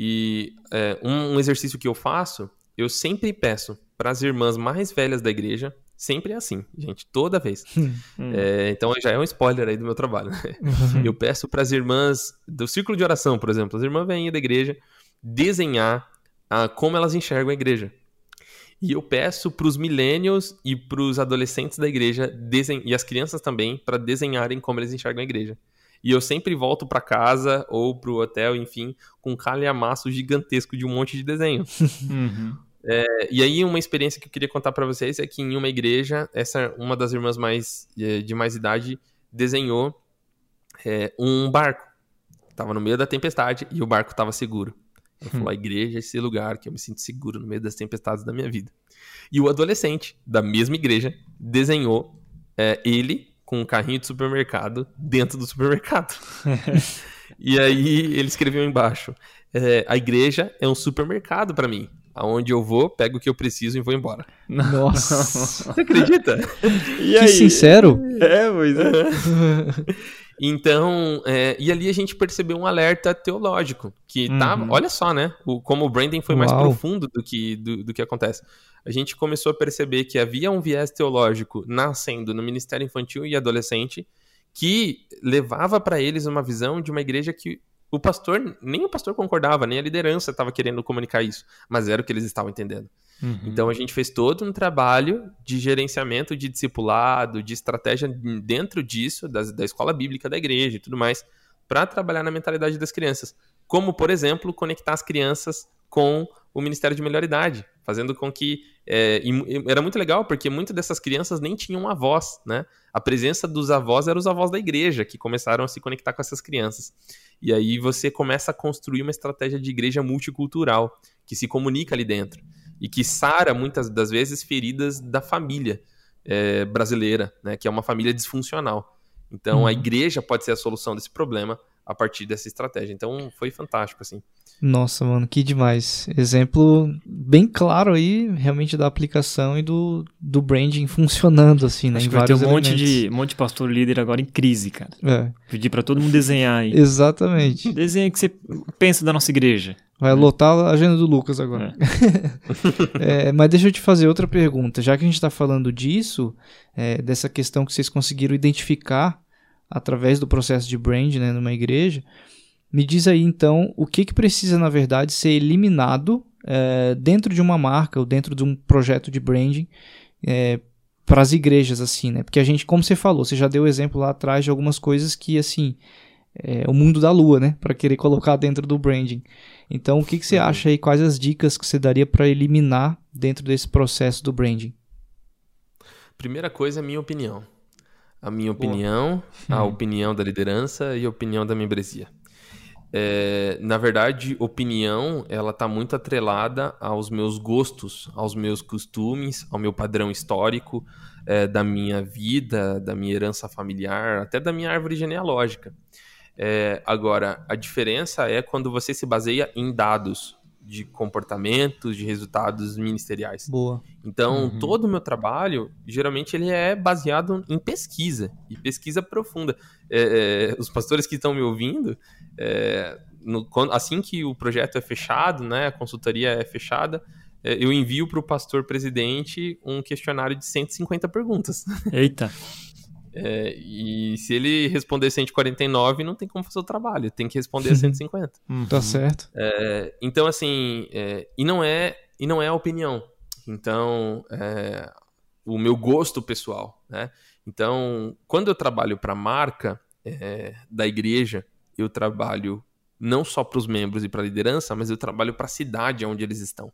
E é, um, um exercício que eu faço, eu sempre peço para as irmãs mais velhas da igreja, sempre é assim, gente, toda vez. Hum. É, então já é um spoiler aí do meu trabalho. né? Eu peço para as irmãs do círculo de oração, por exemplo, as irmãs vêm da igreja, desenhar ah, como elas enxergam a igreja. E eu peço para os millennials e para os adolescentes da igreja desen... e as crianças também para desenharem como eles enxergam a igreja. E eu sempre volto para casa ou para o hotel, enfim, com um calhamaço gigantesco de um monte de desenho. Uhum. É, E aí uma experiência que eu queria contar para vocês é que em uma igreja, essa uma das irmãs mais eh, de mais idade desenhou é, um barco. Tava no meio da tempestade e o barco estava seguro. Ela falou: a igreja é esse lugar que eu me sinto seguro no meio das tempestades da minha vida. E o adolescente da mesma igreja desenhou é, ele com um carrinho de supermercado dentro do supermercado. e aí ele escreveu embaixo: é, a igreja é um supermercado para mim. Aonde eu vou, pego o que eu preciso e vou embora. Nossa. Você acredita? E que sincero. É, pois é. Então, é, e ali a gente percebeu um alerta teológico, que uhum. tava, olha só, né, o, como o branding foi Uau. mais profundo do que, do, do que acontece. A gente começou a perceber que havia um viés teológico nascendo no Ministério Infantil e Adolescente, que levava para eles uma visão de uma igreja que o pastor, nem o pastor concordava, nem a liderança estava querendo comunicar isso, mas era o que eles estavam entendendo. Uhum. Então a gente fez todo um trabalho de gerenciamento de discipulado, de estratégia dentro disso, da escola bíblica da igreja e tudo mais, para trabalhar na mentalidade das crianças. Como, por exemplo, conectar as crianças com o Ministério de Melhor Idade, fazendo com que. É, era muito legal, porque muitas dessas crianças nem tinham avós, né? A presença dos avós eram os avós da igreja que começaram a se conectar com essas crianças. E aí você começa a construir uma estratégia de igreja multicultural, que se comunica ali dentro e que sara muitas das vezes feridas da família é, brasileira, né, que é uma família disfuncional. Então uhum. a igreja pode ser a solução desse problema a partir dessa estratégia. Então foi fantástico assim. Nossa, mano, que demais. Exemplo bem claro aí, realmente, da aplicação e do, do branding funcionando, assim, né? Acho em que vai ter um monte, de, um monte de pastor líder agora em crise, cara. É. Pedir para todo mundo desenhar aí. Exatamente. Desenha que você pensa da nossa igreja. Vai é. lotar a agenda do Lucas agora. É. é, mas deixa eu te fazer outra pergunta. Já que a gente está falando disso, é, dessa questão que vocês conseguiram identificar através do processo de brand né, numa igreja, me diz aí então o que, que precisa, na verdade, ser eliminado é, dentro de uma marca ou dentro de um projeto de branding é, para as igrejas, assim, né? Porque a gente, como você falou, você já deu exemplo lá atrás de algumas coisas que, assim, é o mundo da lua, né? Para querer colocar dentro do branding. Então, o que, que você uhum. acha aí? Quais as dicas que você daria para eliminar dentro desse processo do branding? Primeira coisa, a minha opinião. A minha opinião, Boa. a hum. opinião da liderança e a opinião da membresia. É, na verdade, opinião ela está muito atrelada aos meus gostos, aos meus costumes, ao meu padrão histórico é, da minha vida, da minha herança familiar, até da minha árvore genealógica. É, agora, a diferença é quando você se baseia em dados de comportamentos, de resultados ministeriais. Boa. Então, uhum. todo o meu trabalho, geralmente, ele é baseado em pesquisa, e pesquisa profunda. É, é, os pastores que estão me ouvindo, é, no, assim que o projeto é fechado, né, a consultoria é fechada, é, eu envio para o pastor presidente um questionário de 150 perguntas. Eita! É, e se ele responder 149, não tem como fazer o trabalho, tem que responder a 150. Uhum. Tá certo. É, então, assim, é, e, não é, e não é a opinião. Então, é, o meu gosto pessoal, né? Então, quando eu trabalho para a marca é, da igreja, eu trabalho não só para os membros e para a liderança, mas eu trabalho para a cidade onde eles estão.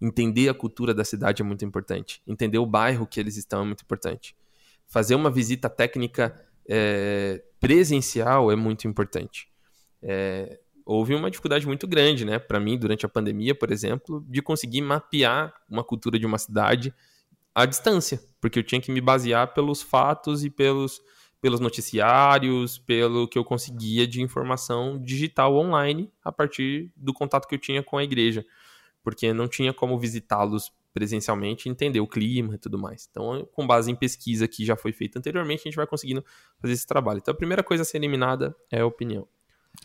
Entender a cultura da cidade é muito importante. Entender o bairro que eles estão é muito importante fazer uma visita técnica é, presencial é muito importante. É, houve uma dificuldade muito grande, né, para mim, durante a pandemia, por exemplo, de conseguir mapear uma cultura de uma cidade à distância, porque eu tinha que me basear pelos fatos e pelos, pelos noticiários, pelo que eu conseguia de informação digital online a partir do contato que eu tinha com a igreja, porque não tinha como visitá-los presencialmente, entender o clima e tudo mais. Então, com base em pesquisa que já foi feita anteriormente, a gente vai conseguindo fazer esse trabalho. Então, a primeira coisa a ser eliminada é a opinião.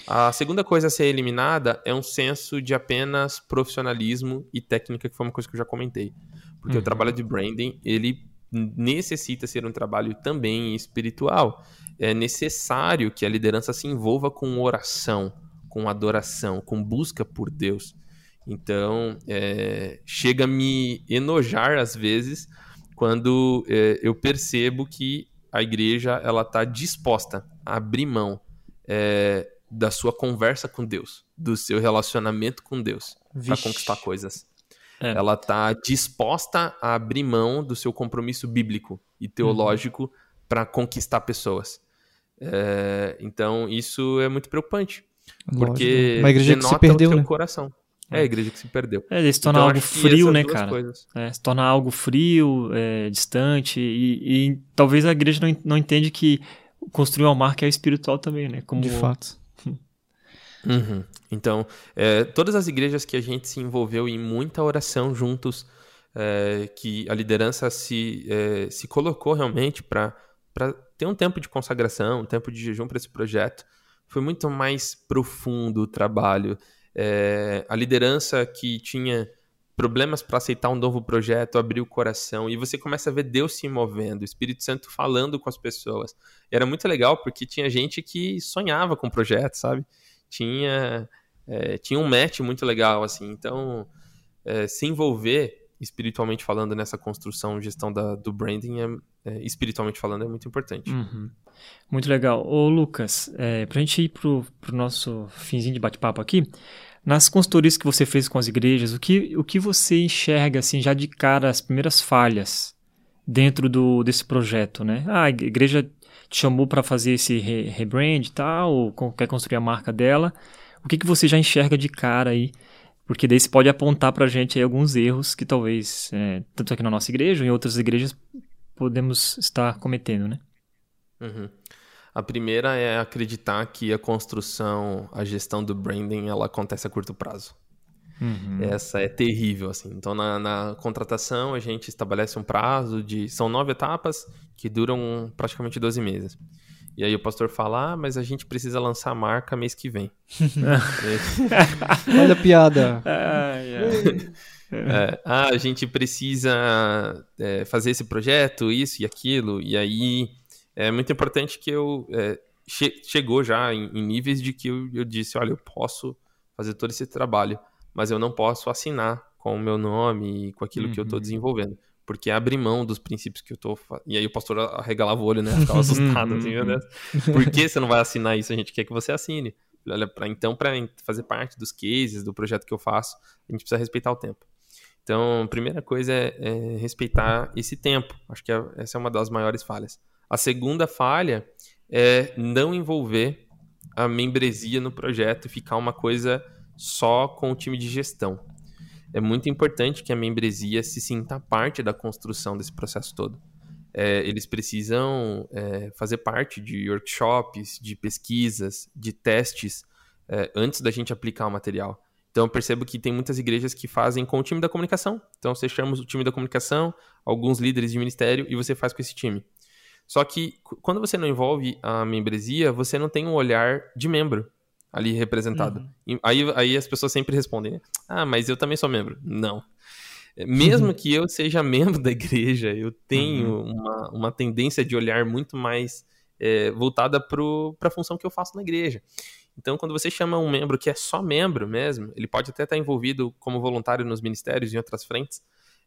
A segunda coisa a ser eliminada é um senso de apenas profissionalismo e técnica, que foi uma coisa que eu já comentei. Porque uhum. o trabalho de branding, ele necessita ser um trabalho também espiritual. É necessário que a liderança se envolva com oração, com adoração, com busca por Deus. Então, é, chega a me enojar às vezes quando é, eu percebo que a igreja ela está disposta a abrir mão é, da sua conversa com Deus, do seu relacionamento com Deus para conquistar coisas. É. Ela está disposta a abrir mão do seu compromisso bíblico e teológico uhum. para conquistar pessoas. É, então, isso é muito preocupante. Lógico. Porque Uma igreja denota que se perdeu, o seu né? coração. É a igreja que se perdeu. É, se torna então, algo frio, né, cara? É, se torna algo frio, é, distante, e, e, talvez a igreja não, não entende que construir uma marca é espiritual também, né? Como... De fato. Uhum. Então, é, todas as igrejas que a gente se envolveu em muita oração juntos, é, que a liderança se, é, se colocou realmente para ter um tempo de consagração, um tempo de jejum para esse projeto. Foi muito mais profundo o trabalho. É, a liderança que tinha problemas para aceitar um novo projeto, abrir o coração, e você começa a ver Deus se movendo, o Espírito Santo falando com as pessoas. E era muito legal porque tinha gente que sonhava com o projeto, sabe? Tinha, é, tinha um match muito legal, assim. Então, é, se envolver espiritualmente falando nessa construção, gestão da, do branding, é, é, espiritualmente falando, é muito importante. Uhum. Muito legal. Ô, Lucas, é, para a gente ir pro, pro nosso finzinho de bate-papo aqui, nas consultorias que você fez com as igrejas, o que, o que você enxerga assim já de cara as primeiras falhas dentro do, desse projeto, né? Ah, a igreja te chamou para fazer esse re rebrand e tal, ou quer construir a marca dela. O que, que você já enxerga de cara aí? Porque daí você pode apontar para a gente alguns erros que talvez, é, tanto aqui na nossa igreja ou em outras igrejas, podemos estar cometendo, né? Uhum. A primeira é acreditar que a construção, a gestão do branding, ela acontece a curto prazo. Uhum. Essa é terrível, assim. Então, na, na, contratação, a gente estabelece um prazo de... São nove etapas que duram praticamente 12 meses. E aí o pastor fala, ah, mas a gente precisa lançar a marca mês que vem. Olha a piada. é, ah, a gente precisa é, fazer esse projeto, isso e aquilo. E aí é muito importante que eu é, che chegou já em, em, níveis de que eu, eu, disse, olha, eu posso fazer todo esse trabalho, mas eu não posso assinar com o meu nome e com aquilo uhum. que eu estou desenvolvendo. Porque é abrir mão dos princípios que eu tô. E aí o pastor arregalava o olho, né? Ficava assustado, assim, meu Deus. Por que você não vai assinar isso? A gente quer que você assine. Olha, pra, então, para fazer parte dos cases, do projeto que eu faço, a gente precisa respeitar o tempo. Então, a primeira coisa é, é respeitar esse tempo. Acho que é, essa é uma das maiores falhas. A segunda falha é não envolver a membresia no projeto e ficar uma coisa só com o time de gestão. É muito importante que a membresia se sinta parte da construção desse processo todo. É, eles precisam é, fazer parte de workshops, de pesquisas, de testes é, antes da gente aplicar o material. Então eu percebo que tem muitas igrejas que fazem com o time da comunicação. Então você chama o time da comunicação, alguns líderes de ministério e você faz com esse time. Só que quando você não envolve a membresia, você não tem um olhar de membro ali representado. Uhum. Aí, aí as pessoas sempre respondem, né? ah, mas eu também sou membro. Não. É, mesmo que eu seja membro da igreja, eu tenho uhum. uma, uma tendência de olhar muito mais é, voltada para a função que eu faço na igreja. Então, quando você chama um membro que é só membro mesmo, ele pode até estar envolvido como voluntário nos ministérios e em outras frentes,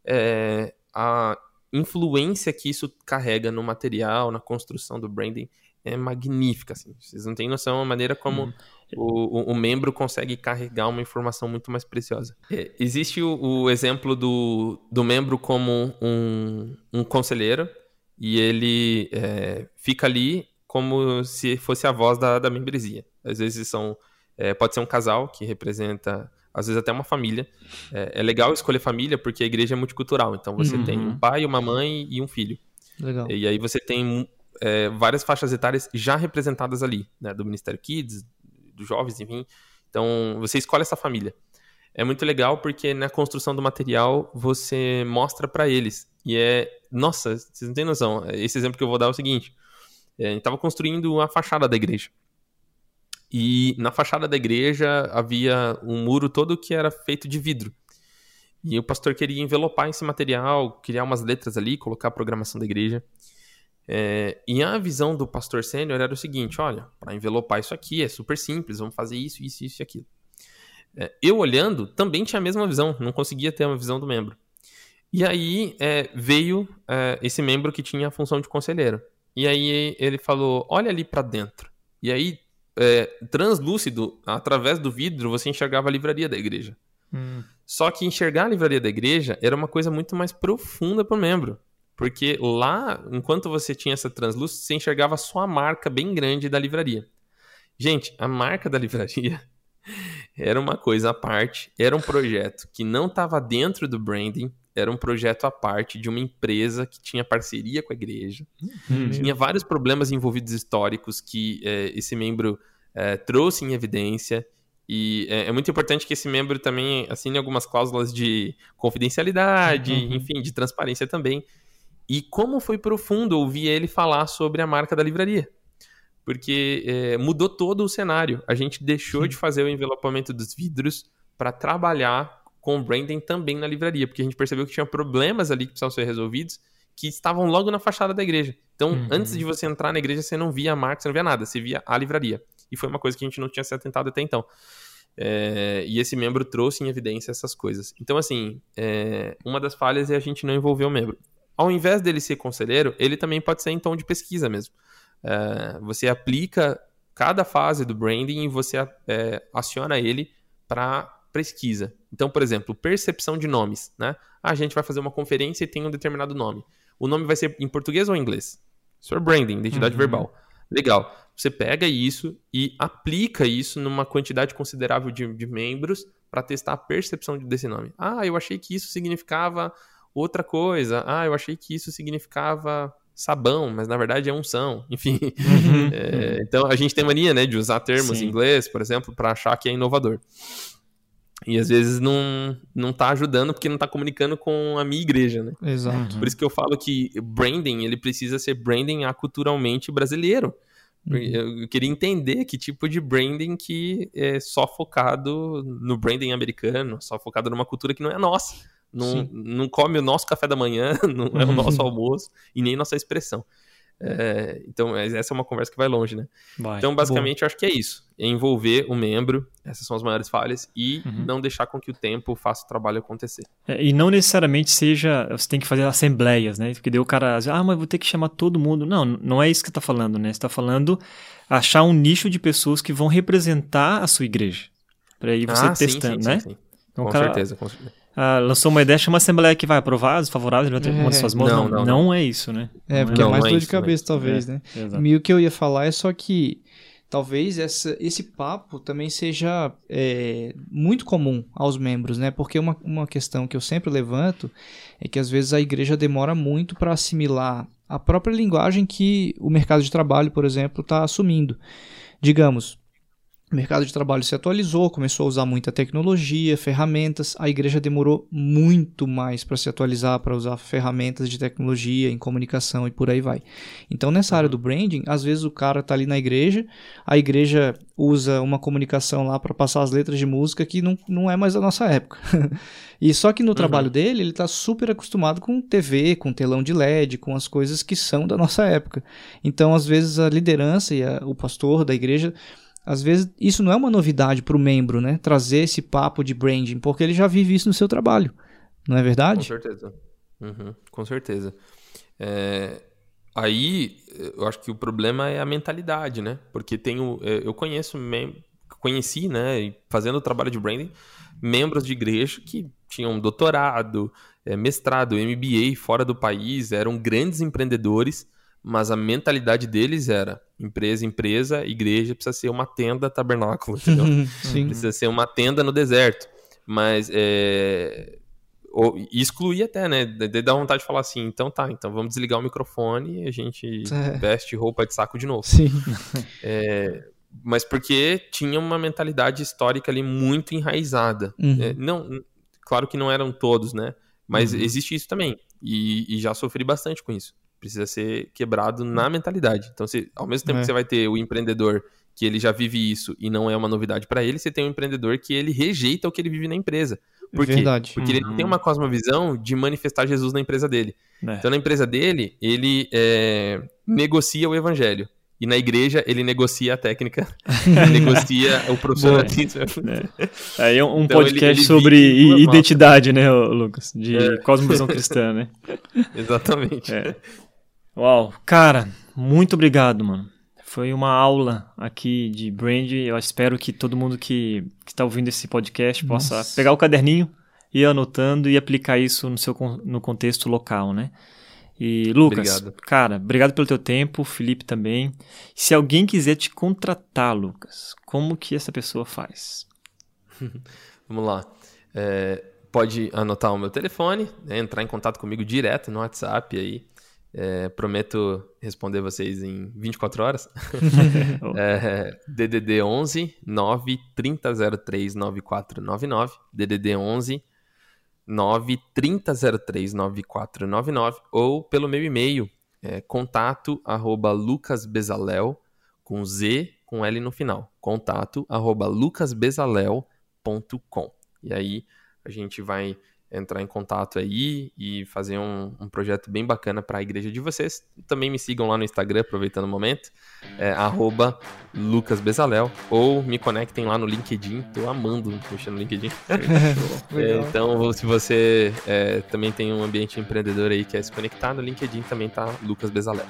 é, a influência que isso carrega no material, na construção do branding, é magnífica. Assim. Vocês não têm noção da maneira como hum. o, o, o, membro consegue carregar uma informação muito mais preciosa. É, existe o, o, exemplo do, do membro como um, um conselheiro e ele é, fica ali como se fosse a voz da, da membresia. Às vezes são é, pode ser um casal que representa às vezes até uma família. É, é, legal escolher família porque a igreja é multicultural. Então você uhum. tem um pai, uma mãe e um filho. Legal. E aí você tem é, várias faixas etárias já representadas ali, né? Do Ministério Kids, dos jovens, enfim. Então você escolhe essa família. É muito legal porque na construção do material você mostra para eles. E é. Nossa, vocês não têm noção. Esse exemplo que eu vou dar é o seguinte: é, a gente estava construindo a fachada da igreja. E na fachada da igreja havia um muro todo que era feito de vidro. E o pastor queria envelopar esse material, criar umas letras ali, colocar a programação da igreja. É, e a visão do pastor sênior era o seguinte: olha, para envelopar isso aqui é super simples, vamos fazer isso, isso, isso e aquilo. É, eu olhando, também tinha a mesma visão, não conseguia ter uma visão do membro. E aí é, veio é, esse membro que tinha a função de conselheiro. E aí ele falou: olha ali para dentro. E aí é, translúcido, através do vidro, você enxergava a livraria da igreja. Hum. Só que enxergar a livraria da igreja era uma coisa muito mais profunda para o membro. Porque lá, enquanto você tinha essa translúcida, você enxergava só a marca bem grande da livraria. Gente, a marca da livraria era uma coisa à parte, era um projeto que não estava dentro do branding, era um projeto à parte de uma empresa que tinha parceria com a igreja. Uhum. Tinha vários problemas envolvidos históricos que é, esse membro é, trouxe em evidência. E é, é, muito importante que esse membro também assine algumas cláusulas de confidencialidade, uhum. enfim, de transparência também. E como foi profundo ouvir ele falar sobre a marca da livraria. Porque é, mudou todo o cenário. A gente deixou Sim. de fazer o envelopamento dos vidros para trabalhar com branding também na livraria, porque a gente percebeu que tinha problemas ali que precisavam ser resolvidos que estavam logo na fachada da igreja. Então, uhum. antes de você entrar na igreja, você não via a marca, você não via nada, você via a livraria. E foi uma coisa que a gente não tinha se atentado até então. É, e esse membro trouxe em evidência essas coisas. Então, assim, é, uma das falhas é a gente não envolver o membro. Ao invés dele ser conselheiro, ele também pode ser em tom de pesquisa mesmo. É, você aplica cada fase do branding e você é, aciona ele para pesquisa. Então, por exemplo, percepção de nomes. Né? Ah, a gente vai fazer uma conferência e tem um determinado nome. O nome vai ser em português ou em inglês? Isso é branding, identidade uhum. verbal. Legal. Você pega isso e aplica isso numa quantidade considerável de, de membros para testar a percepção desse nome. Ah, eu achei que isso significava outra coisa. Ah, eu achei que isso significava sabão, mas na verdade é unção. Enfim. Uhum. É, então a gente tem mania né, de usar termos Sim. em inglês, por exemplo, para achar que é inovador. E às vezes não, não tá ajudando porque não tá comunicando com a minha igreja, né? Exato. Por isso que eu falo que branding, ele precisa ser branding aculturalmente brasileiro. Uhum. Eu queria entender que tipo de branding que é só focado no branding americano, só focado numa cultura que não é nossa. Não, não come o nosso café da manhã, não é o nosso almoço e nem nossa expressão. É, então, essa é uma conversa que vai longe, né? Vai. Então, basicamente, eu acho que é isso. É envolver o membro, essas são as maiores falhas, e uhum. não deixar com que o tempo faça o trabalho acontecer. É, e não necessariamente seja, você tem que fazer assembleias, né? Porque daí o cara, ah, mas vou ter que chamar todo mundo. Não, não é isso que você está falando, né? Você está falando achar um nicho de pessoas que vão representar a sua igreja. Para aí você ah, testando, sim, sim, né? Sim, então, com, cara, certeza, com certeza ah, lançou uma ideia, chama Assembleia que vai aprovar, os favoráveis, ele vai ter é. uma de suas mãos. Não, não, não, não, é isso, né? É, porque é, é mais dor de cabeça, talvez, né? E o que eu ia falar é só que talvez essa, esse papo também seja é, muito comum aos membros, né? Porque uma, uma questão que eu sempre levanto é que às vezes a igreja demora muito para assimilar a própria linguagem que o mercado de trabalho, por exemplo, está assumindo. Digamos, o mercado de trabalho se atualizou, começou a usar muita tecnologia, ferramentas. A igreja demorou muito mais para se atualizar, para usar ferramentas de tecnologia em comunicação e por aí vai. Então, nessa área do branding, às vezes o cara está ali na igreja, a igreja usa uma comunicação lá para passar as letras de música que não, não é mais da nossa época. e só que no uhum. trabalho dele, ele está super acostumado com TV, com telão de LED, com as coisas que são da nossa época. Então, às vezes, a liderança e a, o pastor da igreja às vezes isso não é uma novidade para o membro, né? Trazer esse papo de branding, porque ele já vive isso no seu trabalho, não é verdade? Com certeza. Uhum, com certeza. É, aí eu acho que o problema é a mentalidade, né? Porque tenho, é, eu conheço, conheci, né, fazendo o trabalho de branding, membros de igreja que tinham doutorado, é, mestrado, MBA fora do país, eram grandes empreendedores mas a mentalidade deles era empresa, empresa, igreja precisa ser uma tenda tabernáculo, entendeu? Sim. Precisa ser uma tenda no deserto. Mas é, excluir até, né? De dar vontade de falar assim, então tá, então vamos desligar o microfone e a gente é. veste roupa de saco de novo. Sim. É, mas porque tinha uma mentalidade histórica ali muito enraizada. Uhum. É, não, claro que não eram todos, né? Mas uhum. existe isso também. E, e já sofri bastante com isso precisa ser quebrado na mentalidade. Então, se, ao mesmo tempo é. que você vai ter o empreendedor que ele já vive isso e não é uma novidade para ele, você tem um empreendedor que ele rejeita o que ele vive na empresa. Por quê? Verdade. Porque uhum. ele tem uma cosmovisão de manifestar Jesus na empresa dele. É. Então, na empresa dele, ele é, negocia o evangelho. E na igreja ele negocia a técnica, negocia o profissionalismo. É. Aí é um então, podcast ele, ele sobre identidade, né, Lucas? De é. cosmovisão cristã, né? Exatamente. Uau, cara, muito obrigado, mano. Foi uma aula aqui de brand. Eu espero que todo mundo que está ouvindo esse podcast possa Nossa. pegar o caderninho, ir anotando e aplicar isso no seu no contexto local, né? E Lucas, obrigado. cara, obrigado pelo teu tempo, Felipe também. Se alguém quiser te contratar, Lucas, como que essa pessoa faz? Vamos lá. É, pode anotar o meu telefone, né, entrar em contato comigo direto no WhatsApp aí. É, prometo responder vocês em 24 horas. é, DDD 11 9 3003 9499. DDD 11 930039499 ou pelo meu e-mail, é, contato arroba lucasbezalel, com Z, com L no final, contato arroba lucasbezalel.com. E aí a gente vai entrar em contato aí e fazer um, um projeto bem bacana para a igreja de vocês. Também me sigam lá no Instagram, aproveitando o momento, é, lucasbezalel, ou me conectem lá no LinkedIn, tô amando mexer no LinkedIn. é, então, se você é, também tem um ambiente empreendedor aí que quer se conectar, no LinkedIn também tá Lucas Bezalel.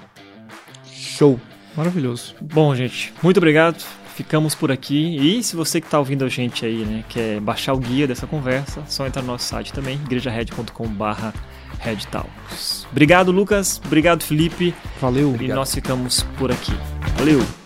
Show! Maravilhoso. Bom, gente, muito obrigado ficamos por aqui. E se você que está ouvindo a gente aí, né, quer baixar o guia dessa conversa, só entrar no nosso site também, igrejared.com.br Obrigado, Lucas. Obrigado, Felipe. Valeu. E obrigado. nós ficamos por aqui. Valeu.